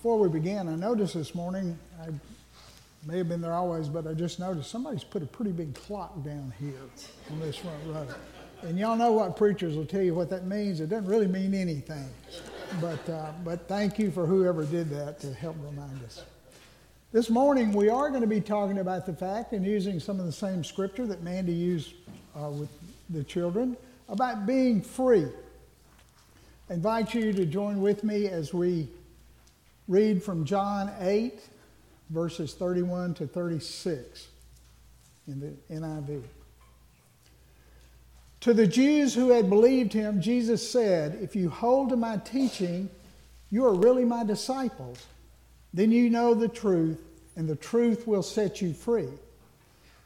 before we begin, I noticed this morning, I may have been there always, but I just noticed somebody's put a pretty big clock down here on this front row. And y'all know what preachers will tell you what that means. It doesn't really mean anything. But, uh, but thank you for whoever did that to help remind us. This morning, we are going to be talking about the fact and using some of the same scripture that Mandy used uh, with the children about being free. I invite you to join with me as we read from John 8, verses 31 to 36 in the NIV. To the Jews who had believed him, Jesus said, If you hold to my teaching, you are really my disciples. Then you know the truth, and the truth will set you free.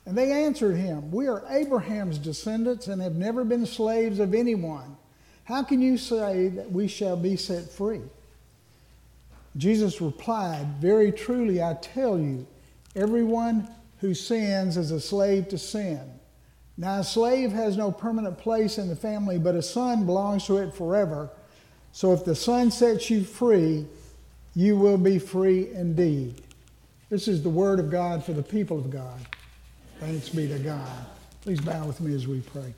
And they answered him, We are Abraham's descendants and have never been slaves of anyone. How can you say that we shall be set free? Jesus replied, Very truly, I tell you, everyone who sins is a slave to sin. Now, a slave has no permanent place in the family, but a son belongs to it forever. So if the son sets you free, you will be free indeed. This is the word of God for the people of God. Thanks be to God. Please bow with me as we pray.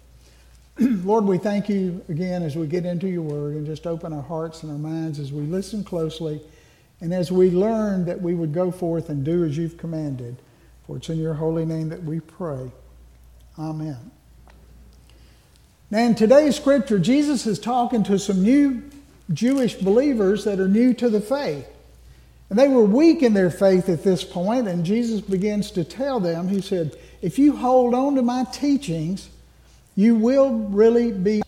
Lord, we thank you again as we get into your word and just open our hearts and our minds as we listen closely and as we learn that we would go forth and do as you've commanded. For it's in your holy name that we pray. Amen. Now, in today's scripture, Jesus is talking to some new Jewish believers that are new to the faith. And they were weak in their faith at this point, and Jesus begins to tell them, He said, If you hold on to my teachings, you will really be.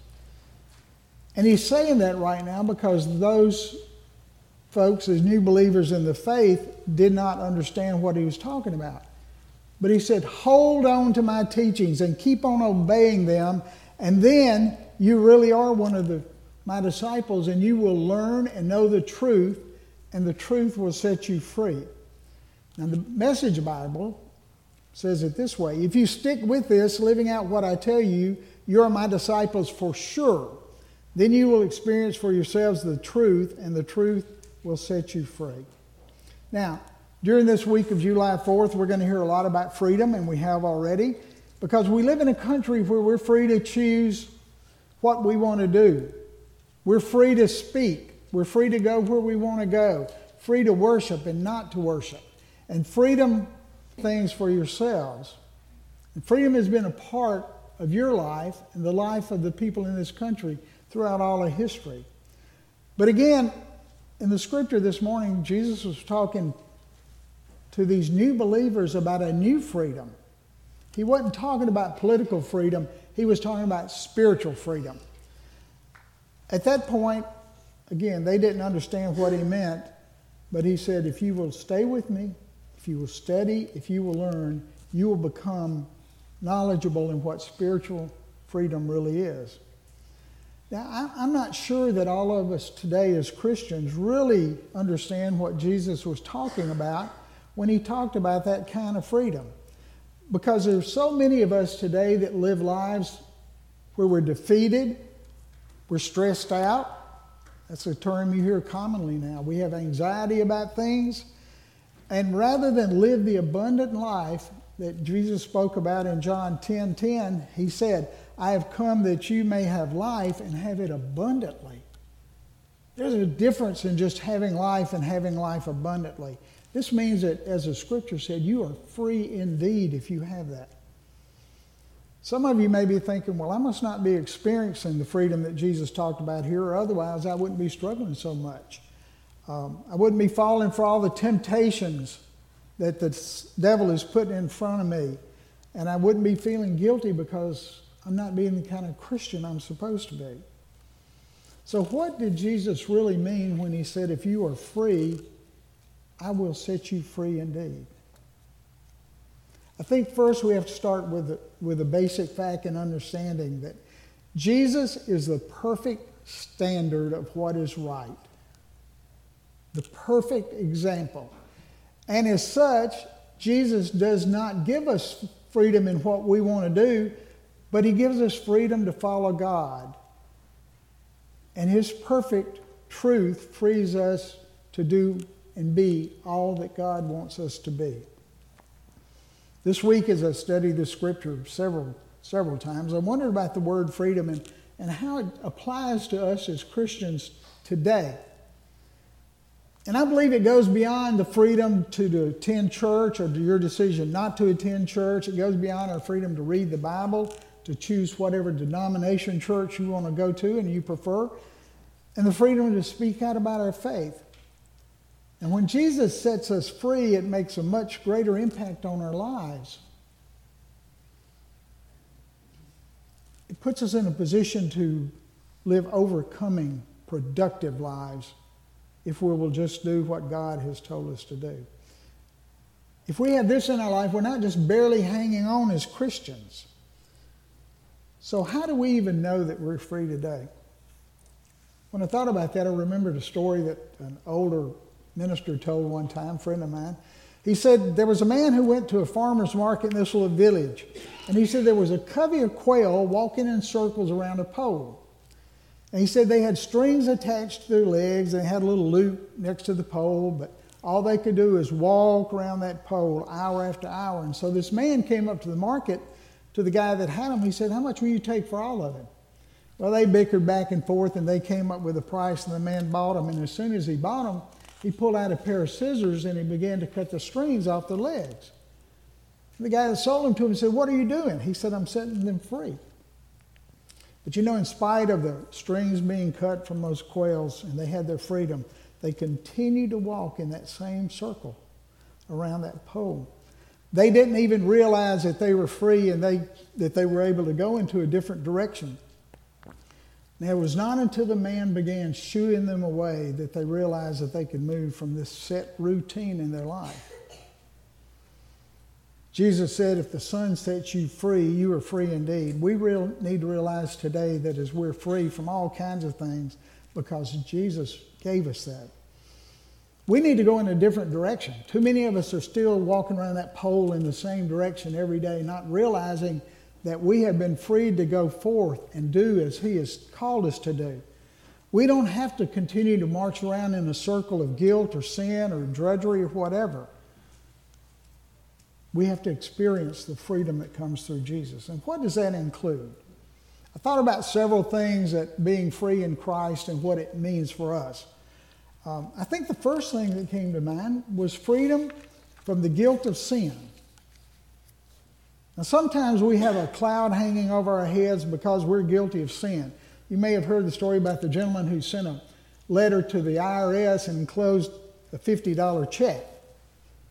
And He's saying that right now because those folks, as new believers in the faith, did not understand what He was talking about. But He said, Hold on to my teachings and keep on obeying them, and then you really are one of the, my disciples, and you will learn and know the truth and the truth will set you free. Now, the Message Bible says it this way If you stick with this, living out what I tell you, you are my disciples for sure. Then you will experience for yourselves the truth, and the truth will set you free. Now, during this week of July 4th, we're going to hear a lot about freedom, and we have already, because we live in a country where we're free to choose what we want to do. We're free to speak. We're free to go where we want to go, free to worship and not to worship, and freedom things for yourselves. And freedom has been a part of your life and the life of the people in this country throughout all of history. But again, in the scripture this morning, Jesus was talking to these new believers about a new freedom. He wasn't talking about political freedom, he was talking about spiritual freedom. At that point, Again, they didn't understand what he meant, but he said, If you will stay with me, if you will study, if you will learn, you will become knowledgeable in what spiritual freedom really is. Now, I'm not sure that all of us today as Christians really understand what Jesus was talking about when he talked about that kind of freedom. Because there's so many of us today that live lives where we're defeated, we're stressed out, that's a term you hear commonly now. We have anxiety about things. And rather than live the abundant life that Jesus spoke about in John 10 10, he said, I have come that you may have life and have it abundantly. There's a difference in just having life and having life abundantly. This means that, as the scripture said, you are free indeed if you have that. Some of you may be thinking, well, I must not be experiencing the freedom that Jesus talked about here, or otherwise I wouldn't be struggling so much. Um, I wouldn't be falling for all the temptations that the devil is putting in front of me, and I wouldn't be feeling guilty because I'm not being the kind of Christian I'm supposed to be. So, what did Jesus really mean when he said, If you are free, I will set you free indeed? I think first we have to start with a, with a basic fact and understanding that Jesus is the perfect standard of what is right, the perfect example. And as such, Jesus does not give us freedom in what we want to do, but he gives us freedom to follow God. And his perfect truth frees us to do and be all that God wants us to be. This week, as I studied the scripture several, several times, I wondered about the word freedom and, and how it applies to us as Christians today. And I believe it goes beyond the freedom to, attend church or to your decision not to attend church. It goes beyond our freedom to read the Bible, to choose whatever denomination church you want to go to and you prefer, and the freedom to speak out about our faith. And when Jesus sets us free, it makes a much greater impact on our lives. It puts us in a position to live overcoming, productive lives if we will just do what God has told us to do. If we have this in our life, we're not just barely hanging on as Christians. So, how do we even know that we're free today? When I thought about that, I remembered a story that an older minister told one time, a friend of mine. He said there was a man who went to a farmer's market in this little village, and he said there was a covey of quail walking in circles around a pole. And he said they had strings attached to their legs and had a little loop next to the pole, but all they could do is walk around that pole hour after hour. And so this man came up to the market to the guy that had them. He said, How much will you take for all of them? Well, they bickered back and forth and they came up with a price, and the man bought them. And as soon as he bought them, he pulled out a pair of scissors and he began to cut the strings off the legs. The guy that sold them to him said, What are you doing? He said, I'm setting them free. But you know, in spite of the strings being cut from those quails and they had their freedom, they continued to walk in that same circle around that pole. They didn't even realize that they were free and they, that they were able to go into a different direction. Now, it was not until the man began shooing them away that they realized that they could move from this set routine in their life. Jesus said, If the Son sets you free, you are free indeed. We real, need to realize today that as we're free from all kinds of things, because Jesus gave us that. We need to go in a different direction. Too many of us are still walking around that pole in the same direction every day, not realizing that we have been freed to go forth and do as He has called us to do. We don't have to continue to march around in a circle of guilt or sin or drudgery or whatever. We have to experience the freedom that comes through Jesus. And what does that include? I thought about several things that being free in Christ and what it means for us. Um, I think the first thing that came to mind was freedom from the guilt of sin. Now, sometimes we have a cloud hanging over our heads because we're guilty of sin. You may have heard the story about the gentleman who sent a letter to the IRS and enclosed a $50 check.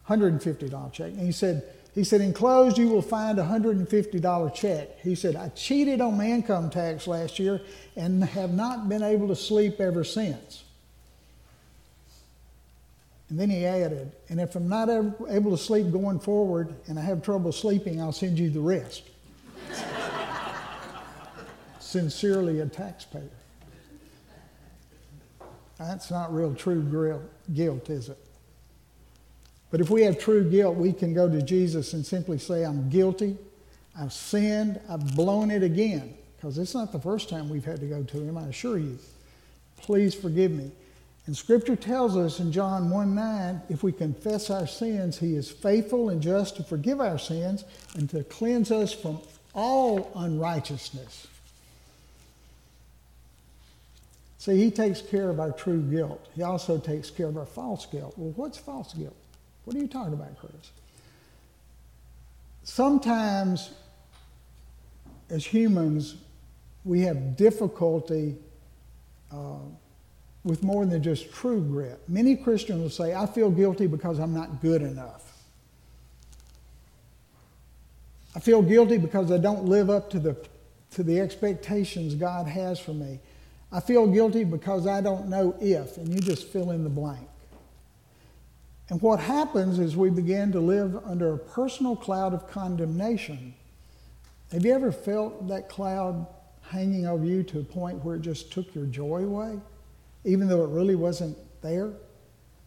$150 check. And he said, he said, enclosed you will find a $150 check. He said, I cheated on my income tax last year and have not been able to sleep ever since. And then he added, and if I'm not able to sleep going forward and I have trouble sleeping, I'll send you the rest. Sincerely, a taxpayer. That's not real true guilt, is it? But if we have true guilt, we can go to Jesus and simply say, I'm guilty, I've sinned, I've blown it again. Because it's not the first time we've had to go to Him, I assure you. Please forgive me. And Scripture tells us in John 1 9, if we confess our sins, He is faithful and just to forgive our sins and to cleanse us from all unrighteousness. See, He takes care of our true guilt. He also takes care of our false guilt. Well, what's false guilt? What are you talking about, Curtis? Sometimes, as humans, we have difficulty uh, with more than just true grit. Many Christians will say, I feel guilty because I'm not good enough. I feel guilty because I don't live up to the, to the expectations God has for me. I feel guilty because I don't know if, and you just fill in the blank. And what happens is we begin to live under a personal cloud of condemnation. Have you ever felt that cloud hanging over you to a point where it just took your joy away, even though it really wasn't there?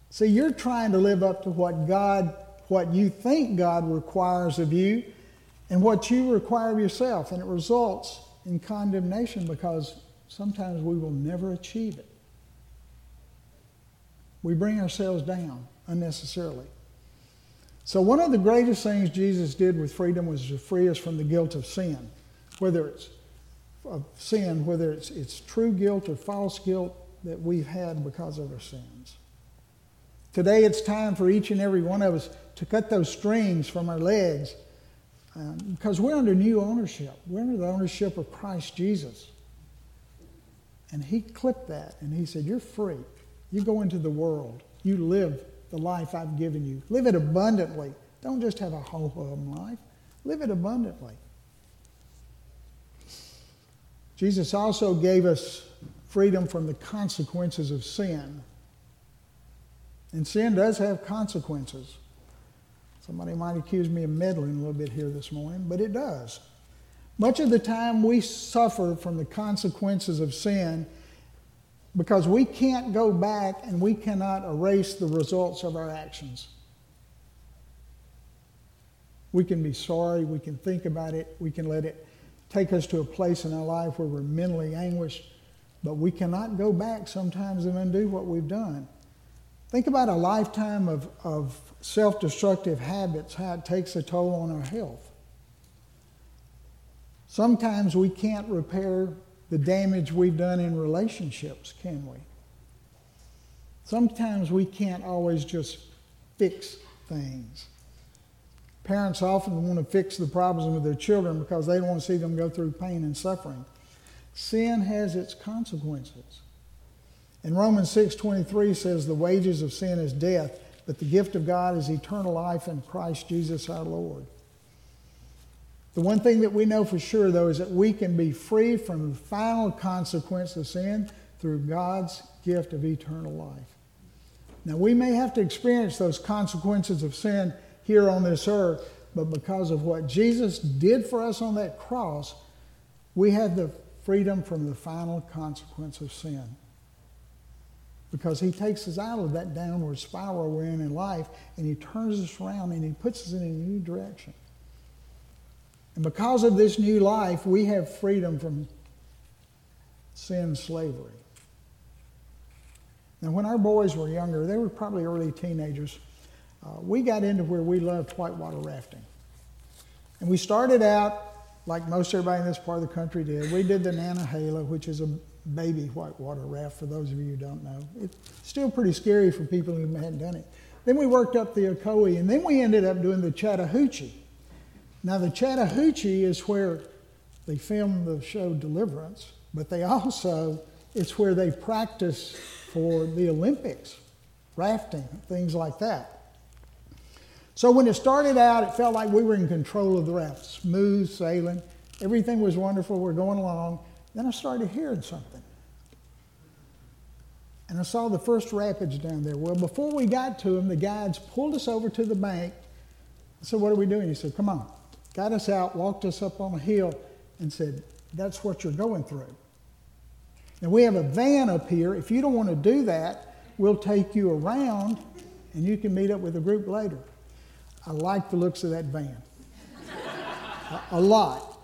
See, you're trying to live up to what God, what you think God requires of you, and what you require of yourself, and it results in condemnation because sometimes we will never achieve it. We bring ourselves down. unnecessarily. So, one of the greatest things Jesus did with freedom was to free us from the guilt of sin, whether it's of sin, whether it's, it's true guilt or false guilt that we've had because of our sins. Today, it's time for each and every one of us to cut those strings from our legs um, because we're under new ownership. We're under the ownership of Christ Jesus. And He clipped that and He said, You're free. You go into the world. You live the life I've given you. Live it abundantly. Don't just have a ho hum life, live it abundantly. Jesus also gave us freedom from the consequences of sin. And sin does have consequences. Somebody might accuse me of meddling a little bit here this morning, but it does. Much of the time we suffer from the consequences of sin because we can't go back and we cannot erase the results of our actions. We can be sorry, we can think about it, we can let it take us to a place in our life where we're mentally anguished, but we cannot go back sometimes and undo what we've done. Think about a lifetime of, of self destructive habits, how it takes a toll on our health. Sometimes we can't repair the damage we've done in relationships, can we? Sometimes we can't always just fix things. Parents often want to fix the problems with their children because they don't want to see them go through pain and suffering. Sin has its consequences. And Romans 6:23 says the wages of sin is death, but the gift of God is eternal life in Christ Jesus our Lord. The one thing that we know for sure, though, is that we can be free from the final consequence of sin through God's gift of eternal life. Now, we may have to experience those consequences of sin here on this earth, but because of what Jesus did for us on that cross, we have the freedom from the final consequence of sin. Because he takes us out of that downward spiral we're in in life and he turns us around and he puts us in a new direction. And because of this new life, we have freedom from sin slavery. Now, when our boys were younger, they were probably early teenagers, uh, we got into where we loved whitewater rafting. And we started out like most everybody in this part of the country did. We did the Nantahala, which is a baby whitewater raft, for those of you who don't know. It's still pretty scary for people who hadn't done it. Then we worked up the Ocoee, and then we ended up doing the Chattahoochee. Now, the Chattahoochee is where they filmed the show Deliverance, but they also, it's where they practice for the Olympics, rafting, things like that. So when it started out, it felt like we were in control of the raft, smooth sailing. Everything was wonderful. We're going along. Then I started hearing something. And I saw the first rapids down there. Well, before we got to them, the guides pulled us over to the bank. I said, What are we doing? He said, Come on got us out, walked us up on a hill, and said, That's what you're going through. Now, we have a van up here. If you don't want to do that, we'll take you around and you can meet up with a group later. I like the looks of that van a, a lot.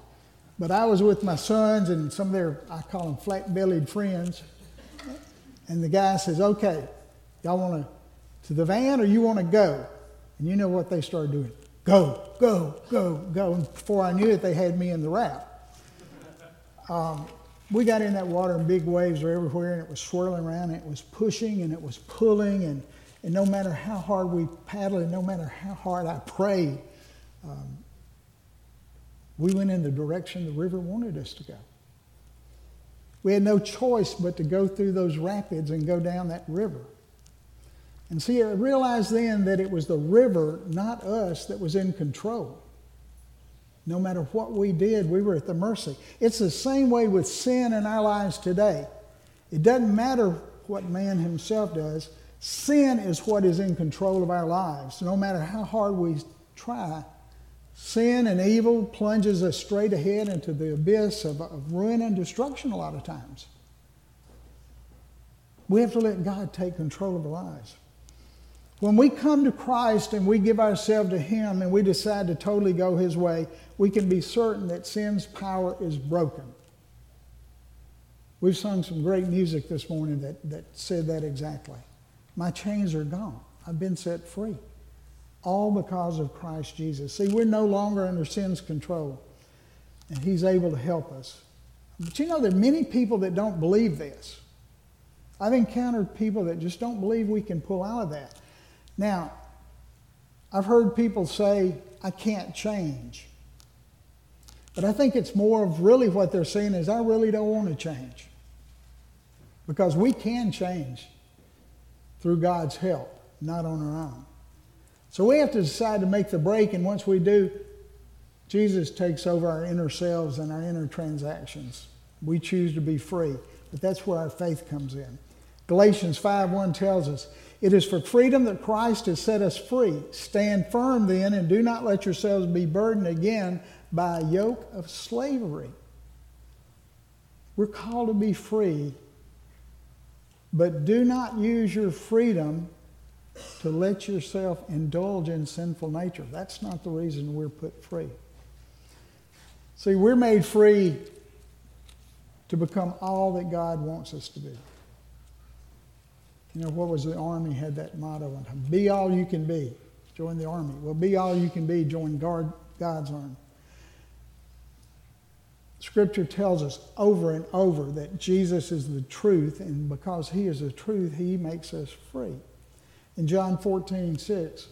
But I was with my sons and some of their, I call them flat bellied friends. And the guy says, Okay, y'all want to to the van or you want to go? And you know what they started doing? go, go, go, go. And before I knew it, they had me in the raft. Um, we got in that water and big waves were everywhere and it was swirling around and it was pushing and it was pulling and, and no matter how hard we paddled and no matter how hard I prayed, um, we went in the direction the river wanted us to go. We had no choice but to go through those rapids and go down that river. And see, I realized then that it was the river, not us, that was in control. No matter what we did, we were at the mercy. It's the same way with sin in our lives today. It doesn't matter what man himself does, sin is what is in control of our lives. No matter how hard we try, sin and evil plunges us straight ahead into the abyss of, of ruin and destruction a lot of times. We have to let God take control of our lives. When we come to Christ and we give ourselves to Him and we decide to totally go His way, we can be certain that sin's power is broken. We've sung some great music this morning that, that said that exactly. My chains are gone. I've been set free. All because of Christ Jesus. See, we're no longer under sin's control, and He's able to help us. But you know, there are many people that don't believe this. I've encountered people that just don't believe we can pull out of that. Now, I've heard people say, I can't change. But I think it's more of really what they're saying is, I really don't want to change. Because we can change through God's help, not on our own. So we have to decide to make the break, and once we do, Jesus takes over our inner selves and our inner transactions. We choose to be free, but that's where our faith comes in. Galatians 5:1 tells us, "It is for freedom that Christ has set us free. Stand firm then and do not let yourselves be burdened again by a yoke of slavery." We're called to be free, but do not use your freedom to let yourself indulge in sinful nature. That's not the reason we're put free. See, we're made free to become all that God wants us to be. You know, what was the army had that motto time? Be all you can be. Join the army. Well, be all you can be. Join God, God's army. Scripture tells us over and over that Jesus is the truth, and because he is the truth, he makes us free. In John 14, 6,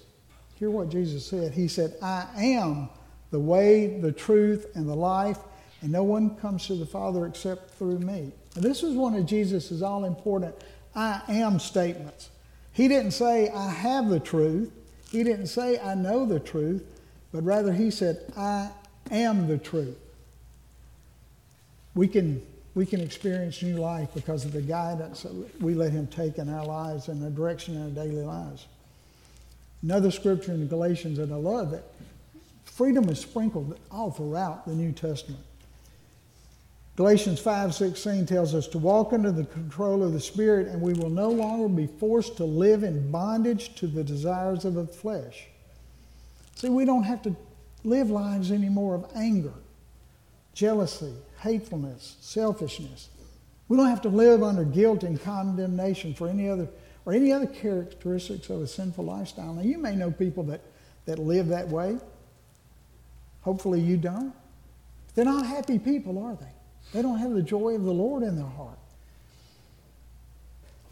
hear what Jesus said. He said, I am the way, the truth, and the life, and no one comes to the Father except through me. This is one of Jesus' all important I am statements. He didn't say, I have the truth. He didn't say, I know the truth, but rather he said, I am the truth. We can we can experience new life because of the guidance that we let Him take in our lives and the direction in our daily lives. Another scripture in Galatians that I love that freedom is sprinkled all throughout the New Testament. Galatians 5:16 tells us to walk under the control of the Spirit and we will no longer be forced to live in bondage to the desires of the flesh. See, we don't have to live lives anymore of anger, jealousy, hatefulness, selfishness. We don't have to live under guilt and condemnation for any other or any other characteristics of a sinful lifestyle. Now, you may know people that, that live that way. Hopefully, you don't. They're not happy people, are they? They don't have the joy of the Lord in their heart.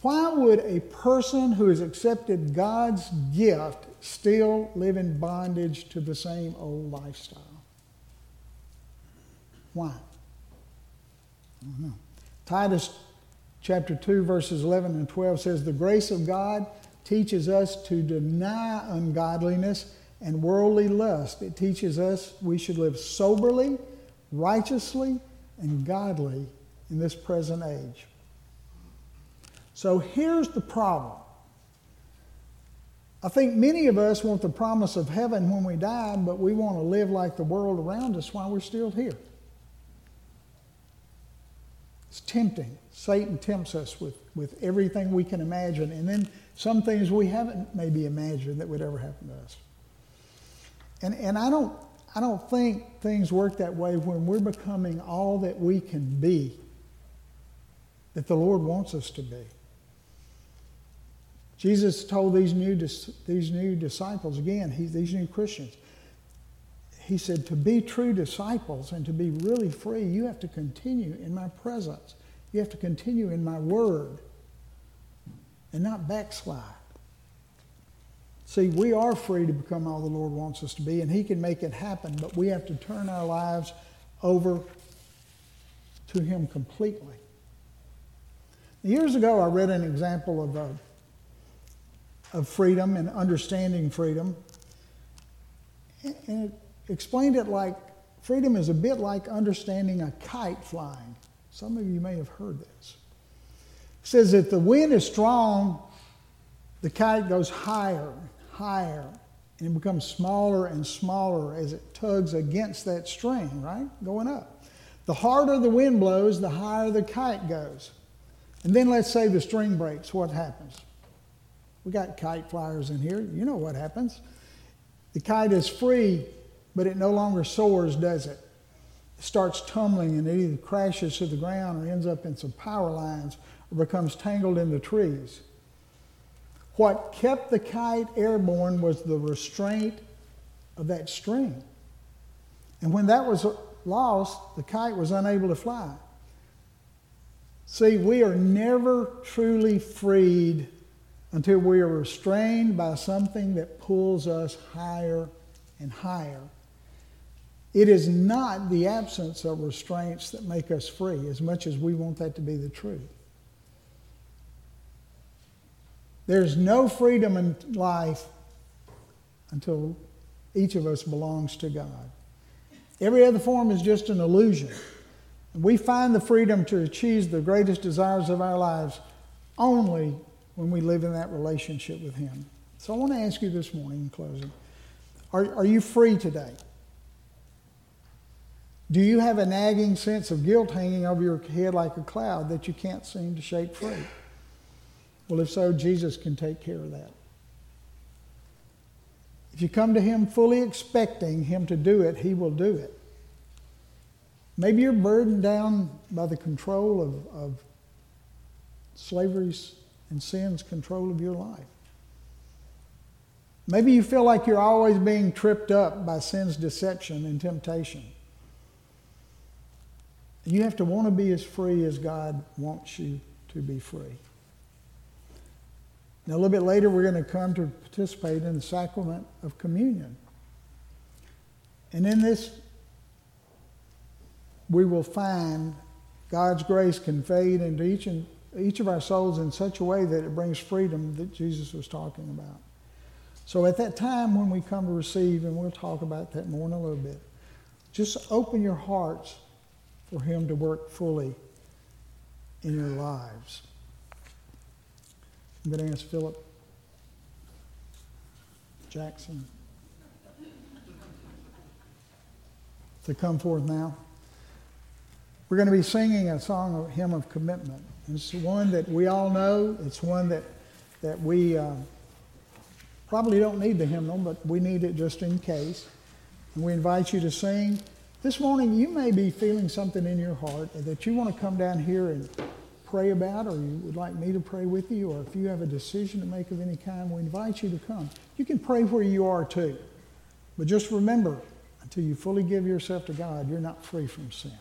Why would a person who has accepted God's gift still live in bondage to the same old lifestyle? Why? Titus chapter 2, verses 11 and 12 says, The grace of God teaches us to deny ungodliness and worldly lust. It teaches us we should live soberly, righteously, and godly in this present age. So here's the problem. I think many of us want the promise of heaven when we die, but we want to live like the world around us while we're still here. It's tempting. Satan tempts us with, with everything we can imagine, and then some things we haven't maybe imagined that would ever happen to us. And, and I, don't, I don't think things work that way when we're becoming all that we can be, that the Lord wants us to be. Jesus told these new, these new disciples, again, he, these new Christians, he said, to be true disciples and to be really free, you have to continue in my presence. You have to continue in my word and not backslide. See, we are free to become all the Lord wants us to be, and He can make it happen, but we have to turn our lives over to Him completely. Years ago, I read an example of, uh, of freedom and understanding freedom. And it explained it like freedom is a bit like understanding a kite flying. Some of you may have heard this. It says if the wind is strong, the kite goes higher, higher, and it becomes smaller and smaller as it tugs against that string, right? Going up. The harder the wind blows, the higher the kite goes. And then let's say the string breaks. What happens? We got kite flyers in here. You know what happens. The kite is free but it no longer soars, does it? It starts tumbling and it either crashes to the ground or ends up in some power lines or becomes tangled in the trees. What kept the kite airborne was the restraint of that string. And when that was lost, the kite was unable to fly. See, we are never truly freed until we are restrained by something that pulls us higher and higher. It is not the absence of restraints that make us free, as much as we want that to be the truth. There's no freedom in life until each of us belongs to God. Every other form is just an illusion. We find the freedom to achieve the greatest desires of our lives only when we live in that relationship with Him. So I want to ask you this morning in closing are, are you free today? Do you have a nagging sense of guilt hanging over your head like a cloud that you can't seem to shake free? Well, if so, Jesus can take care of that. If you come to Him fully expecting Him to do it, He will do it. Maybe you're burdened down by the control of, of slavery's and sin's control of your life. Maybe you feel like you're always being tripped up by sin's deception and temptation. You have to want to be as free as God wants you to be free. Now, a little bit later, we're going to come to participate in the sacrament of communion. And in this, we will find God's grace conveyed into each, and, each of our souls in such a way that it brings freedom that Jesus was talking about. So, at that time when we come to receive, and we'll talk about that more in a little bit, just open your hearts for Him to work fully in your lives. I'm going to ask Philip Jackson to come forth now. We're going to be singing a song, a hymn of commitment. It's one that we all know. It's one that, that we uh, probably don't need the hymnal, but we need it just in case. And we invite you to sing. This morning, you may be feeling something in your heart that you want to come down here and pray about, or you would like me to pray with you, or if you have a decision to make of any kind, we invite you to come. You can pray where you are too. But just remember, until you fully give yourself to God, you're not free from sin.